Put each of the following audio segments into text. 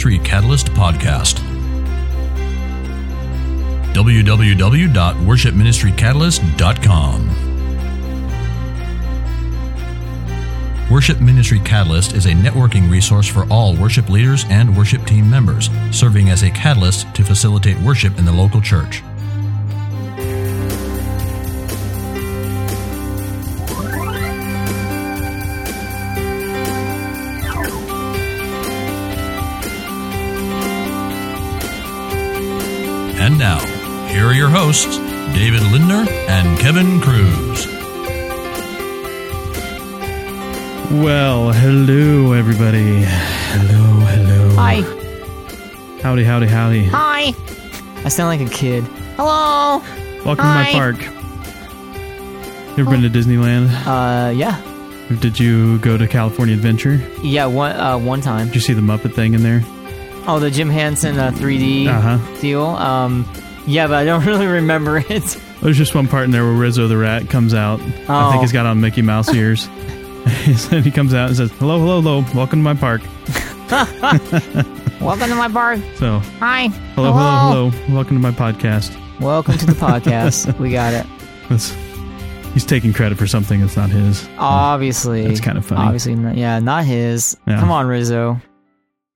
Ministry Catalyst Podcast. www.worshipministrycatalyst.com. Worship Ministry Catalyst is a networking resource for all worship leaders and worship team members, serving as a catalyst to facilitate worship in the local church. Now, here are your hosts, David Lindner and Kevin Cruz. Well, hello, everybody. Hello, hello. Hi. Howdy, howdy, howdy. Hi. I sound like a kid. Hello. Welcome Hi. to my park. You ever been to Disneyland? Uh, yeah. Did you go to California Adventure? Yeah, one uh one time. Did you see the Muppet thing in there? Oh, the Jim Henson uh, 3D Uh huh. deal. Um, yeah, but I don't really remember it. There's just one part in there where Rizzo the rat comes out. I Oh. think he's got on Mickey Mouse ears. and he comes out and says, "Hello, hello, hello. Welcome to my park." Welcome to my park. So, Hi. hello, hello, hello. Welcome to my podcast. Welcome to the podcast. we got it. That's, he's taking credit for something that's not his. Obviously. That's kinda funny. Obviously, not, yeah, not his. Yeah. Come on, Rizzo.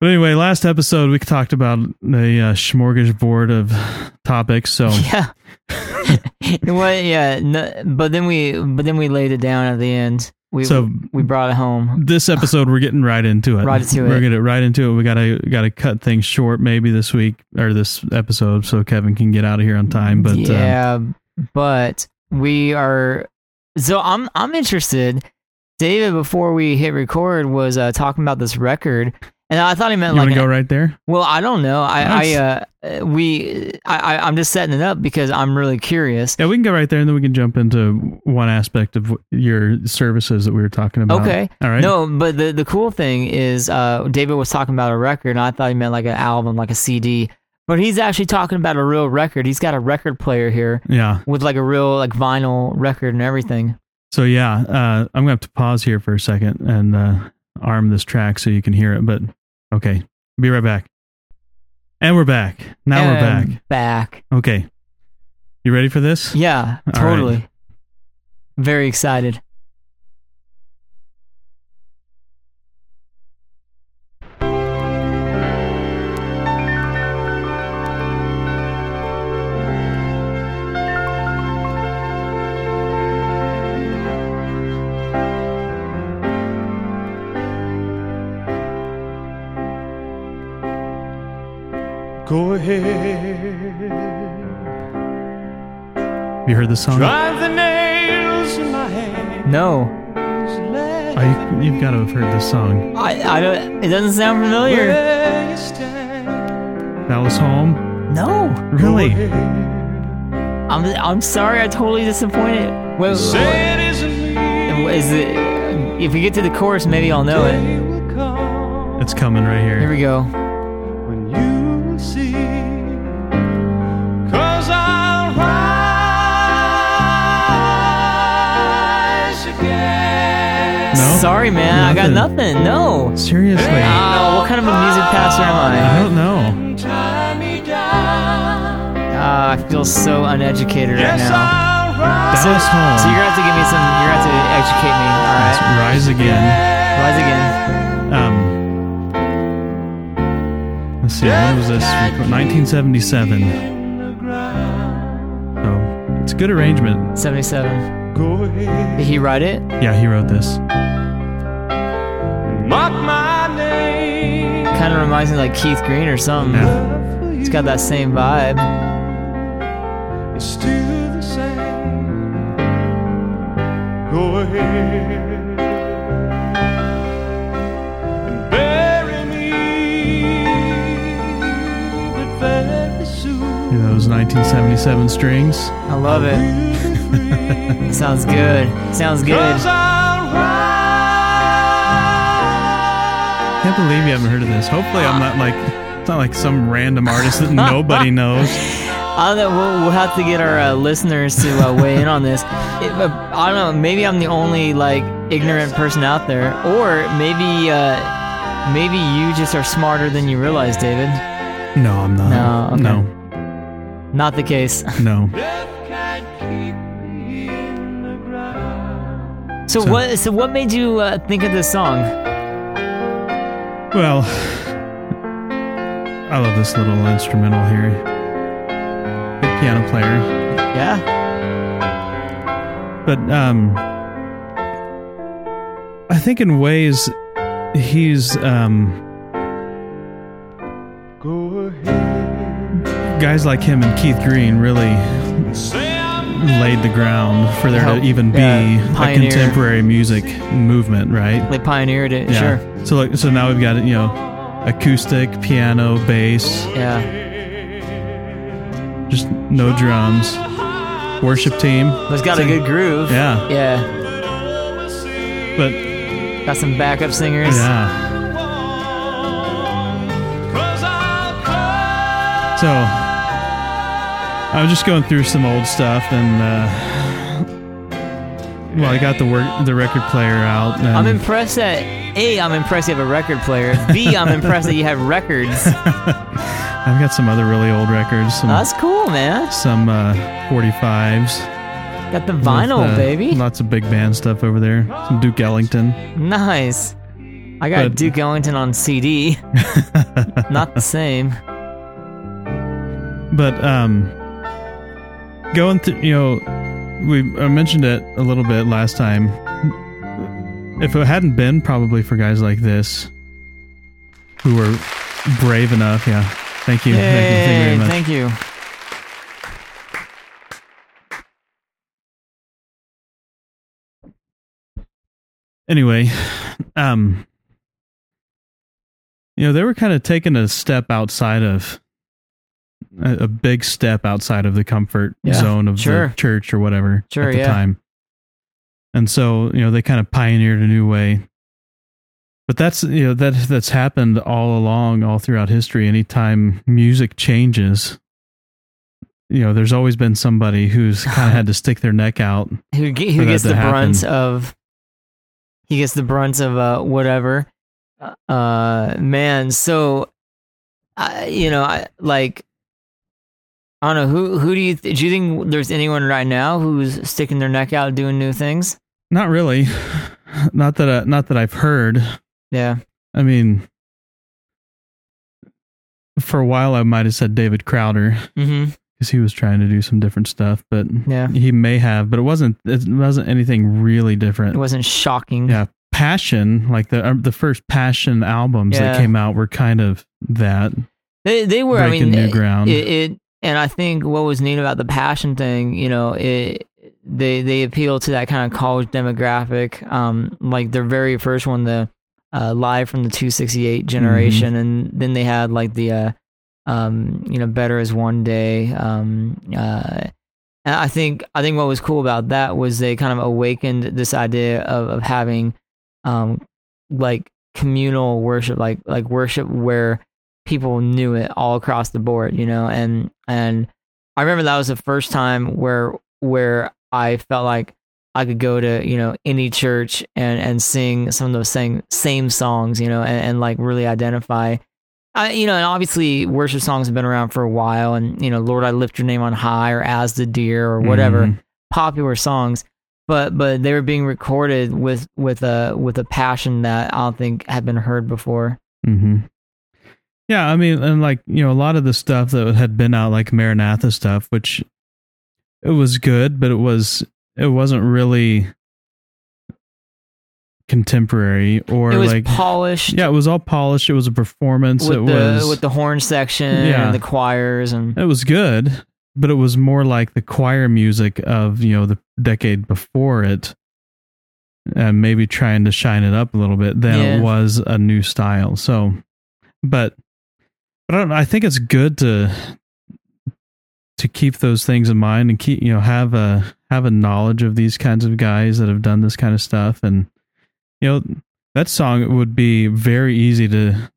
But anyway, last episode we talked about the uh, smorgasbord of topics. So Yeah. well, yeah, no, but then we, but then we laid it down at the end. We, So- we brought it home. this episode we're getting right into it. Right into it. We're gonna right into it. We gotta gotta cut things short maybe this week or this episode so Kevin can get out of here on time. But um, yeah, but we are. So I'm I'm interested. David, before we hit record, was uh, talking about this record, and I thought he meant you like. want to go right there? well, I don't know. I, I uh, we I, I I'm just setting it up because I'm really curious. Yeah, we can go right there, and then we can jump into one aspect of your services that we were talking about. Okay. all right. No, but the the cool thing is, uh, David was talking about a record, and I thought he meant like an album, like a CD. But he's actually talking about a real record. He's got a record player here Yeah. with like a real like vinyl record and everything. So yeah, uh, I'm gonna have to pause here for a second and uh, arm this track so you can hear it. But okay, be right back. And we're back. Now we're back. Back. Okay. You ready for this? Yeah, All totally. Very excited. Go ahead, Have you heard this song? drive the nails in my hands. No, Let you, you've got to have heard this song. I, I don't. It doesn't sound familiar. where you stand. Dallas Holm. No, Really? I'm. I'm sorry. I totally disappointed. Wait, Say it isn't me. wait, is it? If we get to the chorus, maybe I'll know it. Day will come It's coming right Here here. we go. No? Sorry, man. I got Nothing. nothing. No. Seriously. Oh, what kind of a music pastor am I I? don't know. Tie me down. Ah, I feel so uneducated right now. I'll. So, Dallas Holm. so you're gonna have to give me some. You're gonna have to educate me. All It's. Rise again. Rise again. Um, let's see. When was this? 1977. So it's a good arrangement. Seventy-seven. Go ahead. Did he write it? Yeah, he wrote this. Mark my name. Kind of reminds me like Keith Green or something. Yeah. For It's you. got that same vibe. It's still the same. Go ahead and bury me, but very soon. You know, those 1977 strings. I love it. Sounds good. Sounds good. I'll. Can't believe you haven't heard of this. Hopefully, I'm not like it's not like some random artist that nobody knows. I don't know. We'll, we'll have to get our uh, listeners to uh, weigh in on this. It, uh, I don't know. Maybe I'm the only like ignorant person out there, or maybe uh, maybe you just are smarter than you realize, David. No, I'm not. No, okay. no, Not the case. no. So, So- what? So what made you uh, think of this song? Well, I love this little instrumental here. Good piano player. Yeah. But um I think in ways he's um Go ahead. guys like him and Keith Green really Say I'm laid the ground for there Help- to even be yeah, a contemporary music movement, right? They pioneered it. Yeah. Sure. So like so now we've got it, you know acoustic, piano, bass, Yeah. just no drums. Worship team. It's got a good groove. Yeah. Yeah. But Got some backup singers. yeah. Cause I'll come. So I was just going through some old stuff and uh well I got the work the record player out and I'm impressed that A, I'm impressed you have a record player. B, I'm impressed that you have records. I've got some other really old records, some That's cool, man. some uh 45s. Got the with, vinyl, uh, baby. Lots of big band stuff over there. Some Duke Ellington. Nice. I got But- Duke Ellington on CD. Not the same. But um going through you know we I mentioned it a little bit last time. If it hadn't been probably for guys like this who were brave enough, yeah. Thank you. thank you, thank you very much. thank you. anyway, um, you know, they were kind of taking a step outside of a, a big step outside of the comfort Yeah, zone of sure. the church or whatever Sure, at the yeah. time. And so, you know, they kind of pioneered a new way. But that's you know that that's happened all along, all throughout history. Anytime music changes, you know, there's always been somebody who's kind of had to stick their neck out Who, who gets the brunt of he gets the brunt of uh whatever uh man so I you know i like i don't know who who do you th- do you think there's anyone right now who's sticking their neck out doing new things Not really. Not that I, not that I've heard. yeah I mean, for a while I might have said David Crowder mm-hmm because he was trying to do some different stuff, but yeah he may have, but it wasn't. It wasn't anything really different. it wasn't shocking Yeah, Passion, like the uh, the first Passion albums Yeah. that came out, were kind of that they, they were i breaking mean new ground. it, it and i think what was neat about the passion thing you know it they they appeal to that kind of college demographic um like their very first one the uh live from the 268 generation. And then they had like the uh um you know better as one day um uh and I think I think what was cool about that was they kind of awakened this idea of, of having um like communal worship like like worship where people knew it all across the board you know and and I remember that was the first time where where I felt like I could go to you know any church and and sing some of those same same songs you know and, and like really identify I, you know, and obviously worship songs have been around for a while, and you know, Lord, I lift your name on high, or as the deer, or whatever Mhm. popular songs, but but they were being recorded with with a with a passion that I don't think had been heard before. hmm Yeah, I mean, and like you know, a lot of the stuff that had been out, like Maranatha stuff, which it was good, but it was it wasn't really contemporary or it was like polished yeah, it was all polished. It was a performance. with it the was with the horn section Yeah. and the choirs and it was good, but it was more like the choir music of you know the decade before it, and maybe trying to shine it up a little bit than Yeah. it was a new style. So, but but I don't. know, I think it's good to to keep those things in mind and keep you know have a have a knowledge of these kinds of guys that have done this kind of stuff and you know that song would be very easy to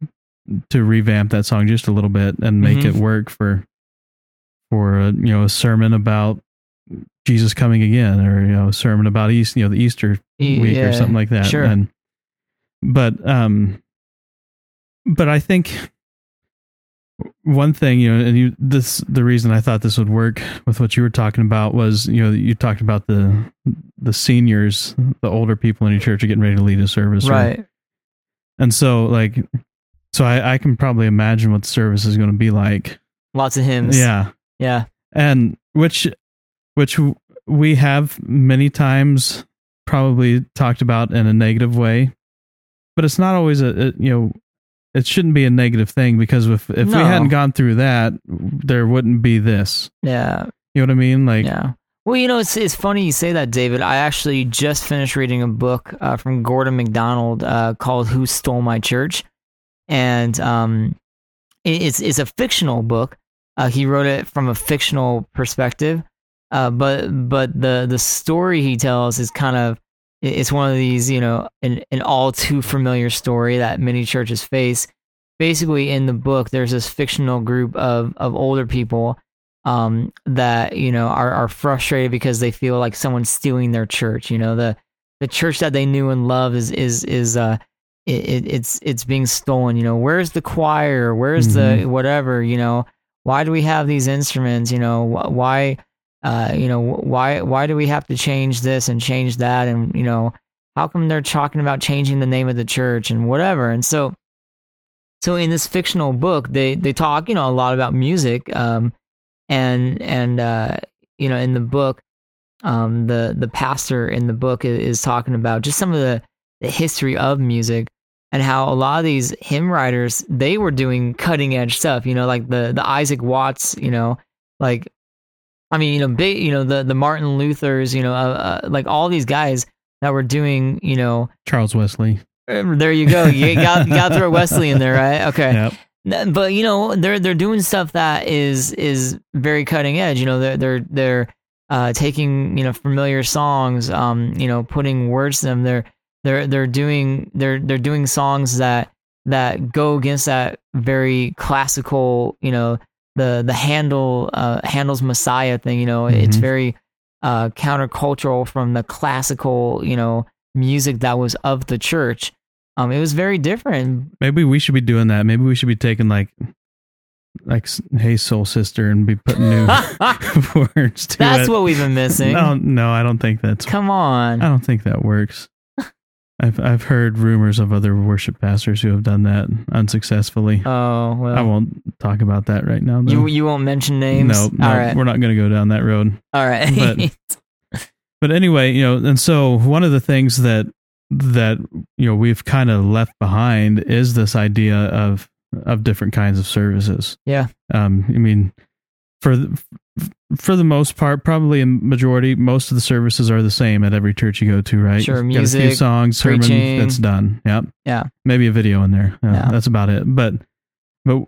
to revamp that song just a little bit and make Mhm. it work for for a, you know a sermon about Jesus coming again, or you know a sermon about East, you know the Easter week or something like that. sure. And but um, but I think one thing you know, and you this the reason I thought this would work with what you were talking about was you know you talked about the the seniors, the older people in your church are getting ready to lead a service, right. And so like, so I I can probably imagine what the service is going to be like. Lots of hymns. Yeah, Yeah. and which which we have many times probably talked about in a negative way but it's not always a, a you know it shouldn't be a negative thing because if if No. we hadn't gone through that there wouldn't be this Yeah. you know what i mean like Yeah. Well, you know, it's it's funny you say that, David. I actually just finished reading a book uh, from Gordon MacDonald uh, called "Who Stole My Church," and um, it- it's it's a fictional book. Uh, he wrote it from a fictional perspective, uh, but but the the story he tells is kind of it's one of these you know an an all too familiar story that many churches face. Basically, in the book, there's this fictional group of of older people um, that you know are, are frustrated because they feel like someone's stealing their church. You know, the the church that they knew and loved is is is uh it, it, it's it's being stolen. You know, where's the choir? Where's the whatever? You know, why do we have these instruments? You know, wh- why uh you know why why do we have to change this and change that? And you know, how come they're talking about changing the name of the church and whatever? And so. So in this fictional book, they they talk, you know, a lot about music, um, and and uh, you know in the book um, the the pastor in the book is, is talking about just some of the, the history of music and how a lot of these hymn writers they were doing cutting edge stuff you know like the the Isaac Watts you know like I mean you know big you know the the Martin Luthers you know uh, uh, like all these guys that were doing you know charles wesley. There you go. You got you got to throw Wesley in there right? Okay. Yep. But you know they're they're doing stuff that is is very cutting edge. You know they're they're they're uh taking you know familiar songs um you know putting words to them. They're they're they're doing they're they're doing songs that that go against that very classical you know the the Handel uh handel's messiah thing you know it's Mhm. very uh countercultural from the classical you know music that was of the church um it was very different maybe we should be doing that maybe we should be taking like like hey soul sister and be putting new words to That's it what we've been missing. no no i don't think that's Come on. I don't think that works. I've I've heard rumors of other worship pastors who have done that unsuccessfully. Oh well. I won't talk about that right now. Though. you you won't mention names. no, no, All right. we're not going to go down that road. All right. but- But anyway, you know, and so one of the things that that you know we've kind of left behind is this idea of of different kinds of services. Yeah. Um, I mean, for the, for the most part, probably a majority, most of the services are the same at every church you go to, right? Sure, Got a few music, songs, sermon, preaching. that's done. Yep. Yeah. Maybe a video in there. Yeah, Yeah. That's about it. But but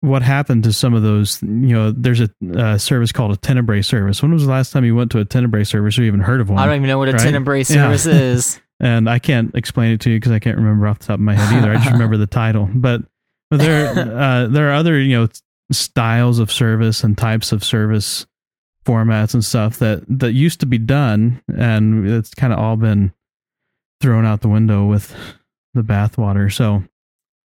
what happened to some of those? You know, there's a uh, service called a Tenebrae service. When was the last time you went to a Tenebrae service or even heard of one? I don't even know what a Right? tenebrae Yeah. service is. and I can't explain it to you because I can't remember off the top of my head either. I just remember the title. But but there uh, there are other you know styles of service and types of service formats and stuff that that used to be done, and it's kind of all been thrown out the window with the bathwater. So.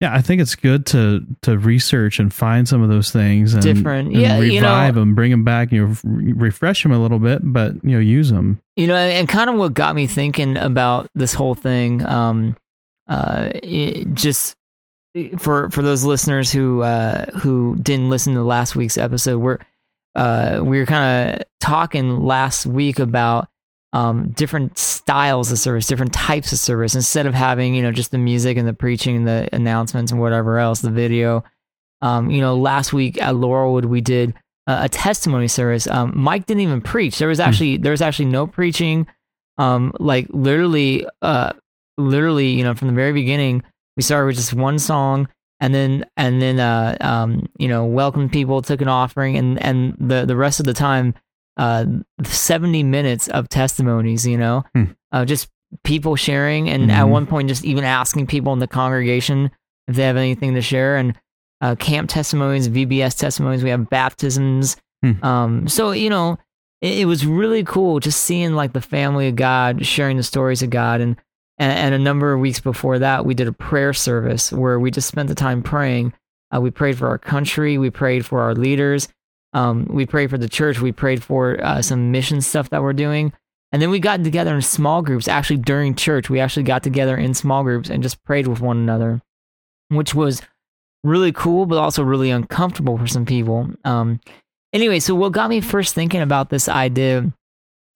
Yeah, I think it's good to to research and find some of those things and, Different. and Yeah, you know- revive them, bring them back, you know, refresh them a little bit, but you know, use them. You know, and kind of what got me thinking about this whole thing, um, uh, it just for for those listeners who uh, who didn't listen to last week's episode, we're uh, we were kind of talking last week about um, different styles of service, different types of service. Instead of having you know just the music and the preaching and the announcements and whatever else, the video. Um, you know, last week at Laurelwood we did a, a testimony service. Um, Mike didn't even preach. There was actually there was actually no preaching. Um, like literally, uh, literally, you know, from the very beginning, we started with just one song, and then and then uh, um, you know, welcomed people, took an offering, and and the the rest of the time, uh, seventy minutes of testimonies. You know, Hmm. uh, just people sharing, and at Mhm. one point, just even asking people in the congregation if they have anything to share, and uh, camp testimonies, VBS testimonies. We have baptisms. Hmm. Um, so you know, it, it was really cool just seeing like the family of God sharing the stories of God, and, and and a number of weeks before that, we did a prayer service where we just spent the time praying. Uh, we prayed for our country. We prayed for our leaders. Um, we prayed for the church. We prayed for uh, some mission stuff that we're doing. And then we got together in small groups. Actually, during church, we actually got together in small groups and just prayed with one another, which was really cool, but also really uncomfortable for some people. Um, anyway, so what got me first thinking about this idea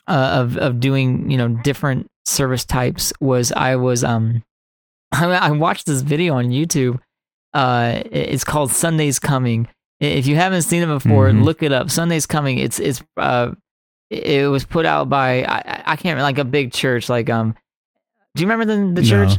uh, of of doing you know different service types was I was um I, I watched this video on YouTube. Uh, it's called Sunday's Coming. If you haven't seen it before, Mhm. look it up. Sunday's Coming. It's it's uh it was put out by I, I- can't remember, like a big church like um do you remember the the church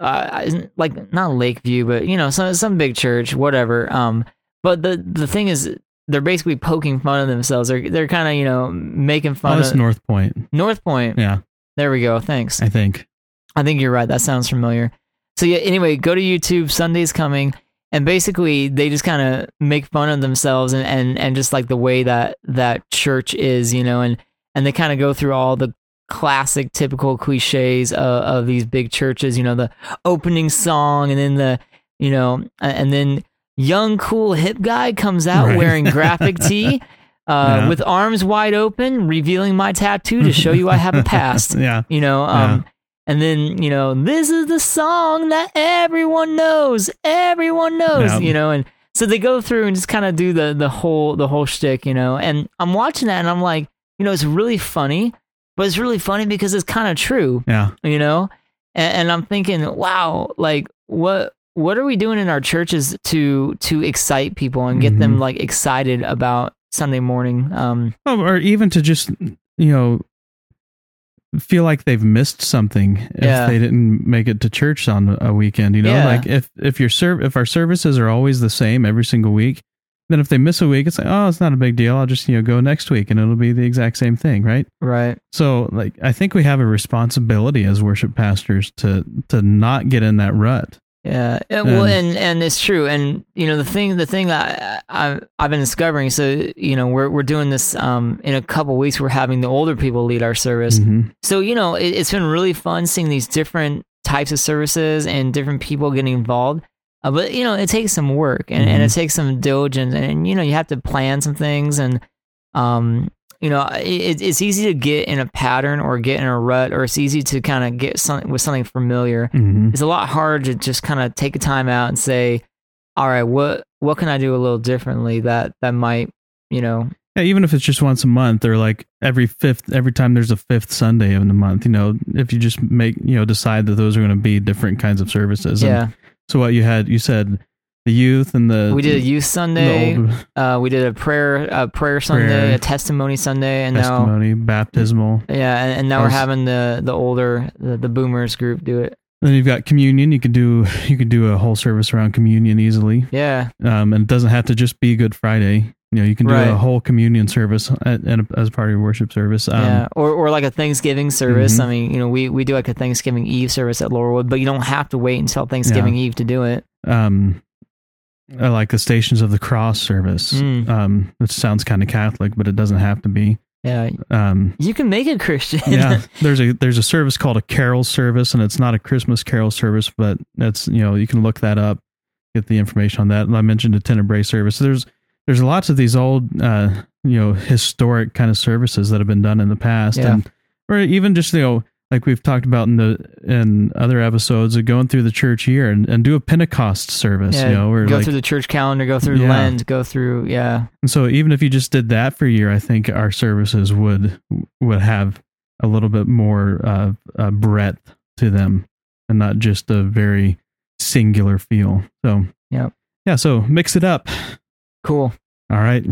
uh like not Lakeview but you know some some big church whatever um but the the thing is they're basically poking fun of themselves they're they're kind of you know making Oh, fun that's of North Point. North Point Yeah, there we go thanks I think. I think you're right. That sounds familiar. So yeah, anyway, go to YouTube. Sunday's coming, and basically they just kind of make fun of themselves and, and and just like the way that that church is, you know, and and they kind of go through all the classic, typical cliches of, of these big churches. You know, the opening song, and then the you know, and then young, cool, hip guy comes out Right. wearing graphic tee. Uh, Yeah. With arms wide open, revealing my tattoo to show you I have a past yeah. you know um and then you know this is the song that everyone knows everyone knows Yeah. you know and so they go through and just kind of do the the whole the whole shtick you know and i'm watching that and i'm like you know it's really funny but it's really funny because it's kind of true Yeah. you know and, and i'm thinking wow like what what are we doing in our churches to to excite people and get them Mhm. like excited about sunday morning um Oh, or even to just you know feel like they've missed something if Yeah. they didn't make it to church on a weekend. You know, Yeah. like if if your serv- if our services are always the same every single week, then if they miss a week, it's like oh, it's not a big deal. I'll just you know go next week and it'll be the exact same thing, right? right So like I think we have a responsibility as worship pastors to to not get in that rut. Yeah, yeah, well, And- and and it's true, and you know the thing, the thing that I, I I've been discovering. So you know we're we're doing this um in a couple weeks. We're having the older people lead our service. Mhm. So you know it, it's been really fun seeing these different types of services and different people getting involved. Uh, but you know it takes some work and, and it takes some diligence, and you know you have to plan some things, and um you know it, it's easy to get in a pattern or get in a rut, or it's easy to kind of get something with something familiar Mhm. it's a lot harder to just kind of take a time out and say, all right, what what can I do a little differently that that might, you know, Yeah, even if it's just once a month or like every fifth every time there's a fifth Sunday in the month, you know, if you just make you know decide that those are going to be different kinds of services. And yeah. So what you had, you said the youth and the We did a youth Sunday, old uh, we did a prayer a prayer Sunday, Prayer. a testimony Sunday, and now testimony, baptismal. yeah, and, and now we're having the the older the, the boomers group do it. Then you've got communion. You could do you could do a whole service around communion easily, Yeah, um, and it doesn't have to just be Good Friday. You know, you can do Right. a whole communion service at, at, as part of your worship service. Um, yeah, or or like a Thanksgiving service. Mhm. I mean, you know, we we do like a Thanksgiving Eve service at Laurelwood, but you don't have to wait until Thanksgiving Eve to do it. um, I like the Stations of the Cross service. Mm. Um, it sounds kind of Catholic, but it doesn't have to be. Yeah, Um, you can make it Christian. yeah, there's a there's a service called a carol service, and it's not a Christmas carol service, but it's you know you can look that up, get the information on that. And I mentioned a Tenebrae service. There's there's lots of these old uh, you know historic kind of services that have been done in the past, Yeah. and or even just you know like we've talked about in the in other episodes of going through the church year and, and do a Pentecost service, Yeah, you know, where go like through the church calendar, go through Yeah. Lent, go through yeah, and so even if you just did that for a year, I think our services would would have a little bit more uh, uh, breadth to them, and not just a very singular feel. So Yep. yeah. So mix it up. cool. All right.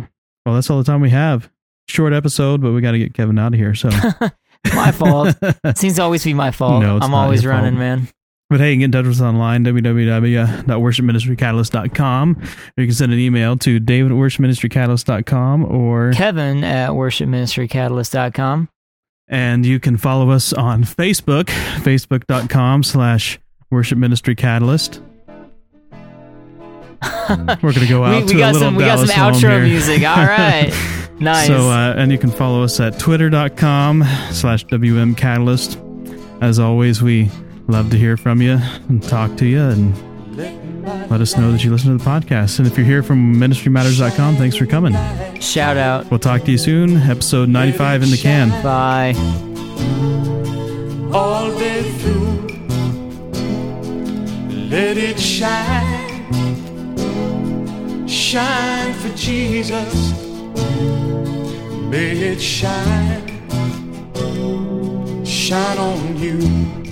Well, that's all the time we have. Short episode, but we got to get Kevin out of here. So My fault. It seems to always be my fault. No, I'm always running, fault. man. But hey, you can get in touch with us online, www.worshipministrycatalyst.com. Or you can send an email to david at worshipministrycatalyst.com or Kevin at worshipministrycatalyst.com. and you can follow us on Facebook, facebook.com slash worship ministry catalyst. We're gonna go out we, to we got a little some we got some outro here. music. All right, nice. So, uh, and you can follow us at twitter.com slash WM Catalyst. As always, we love to hear from you and talk to you and let us know that you listen to the podcast. And if you're here from ministrymatters.com, thanks for coming. Shout out. We'll talk to you soon. Episode 95 in the can. Bye. all day through. Let it shine, shine for Jesus. May it shine, shine on you.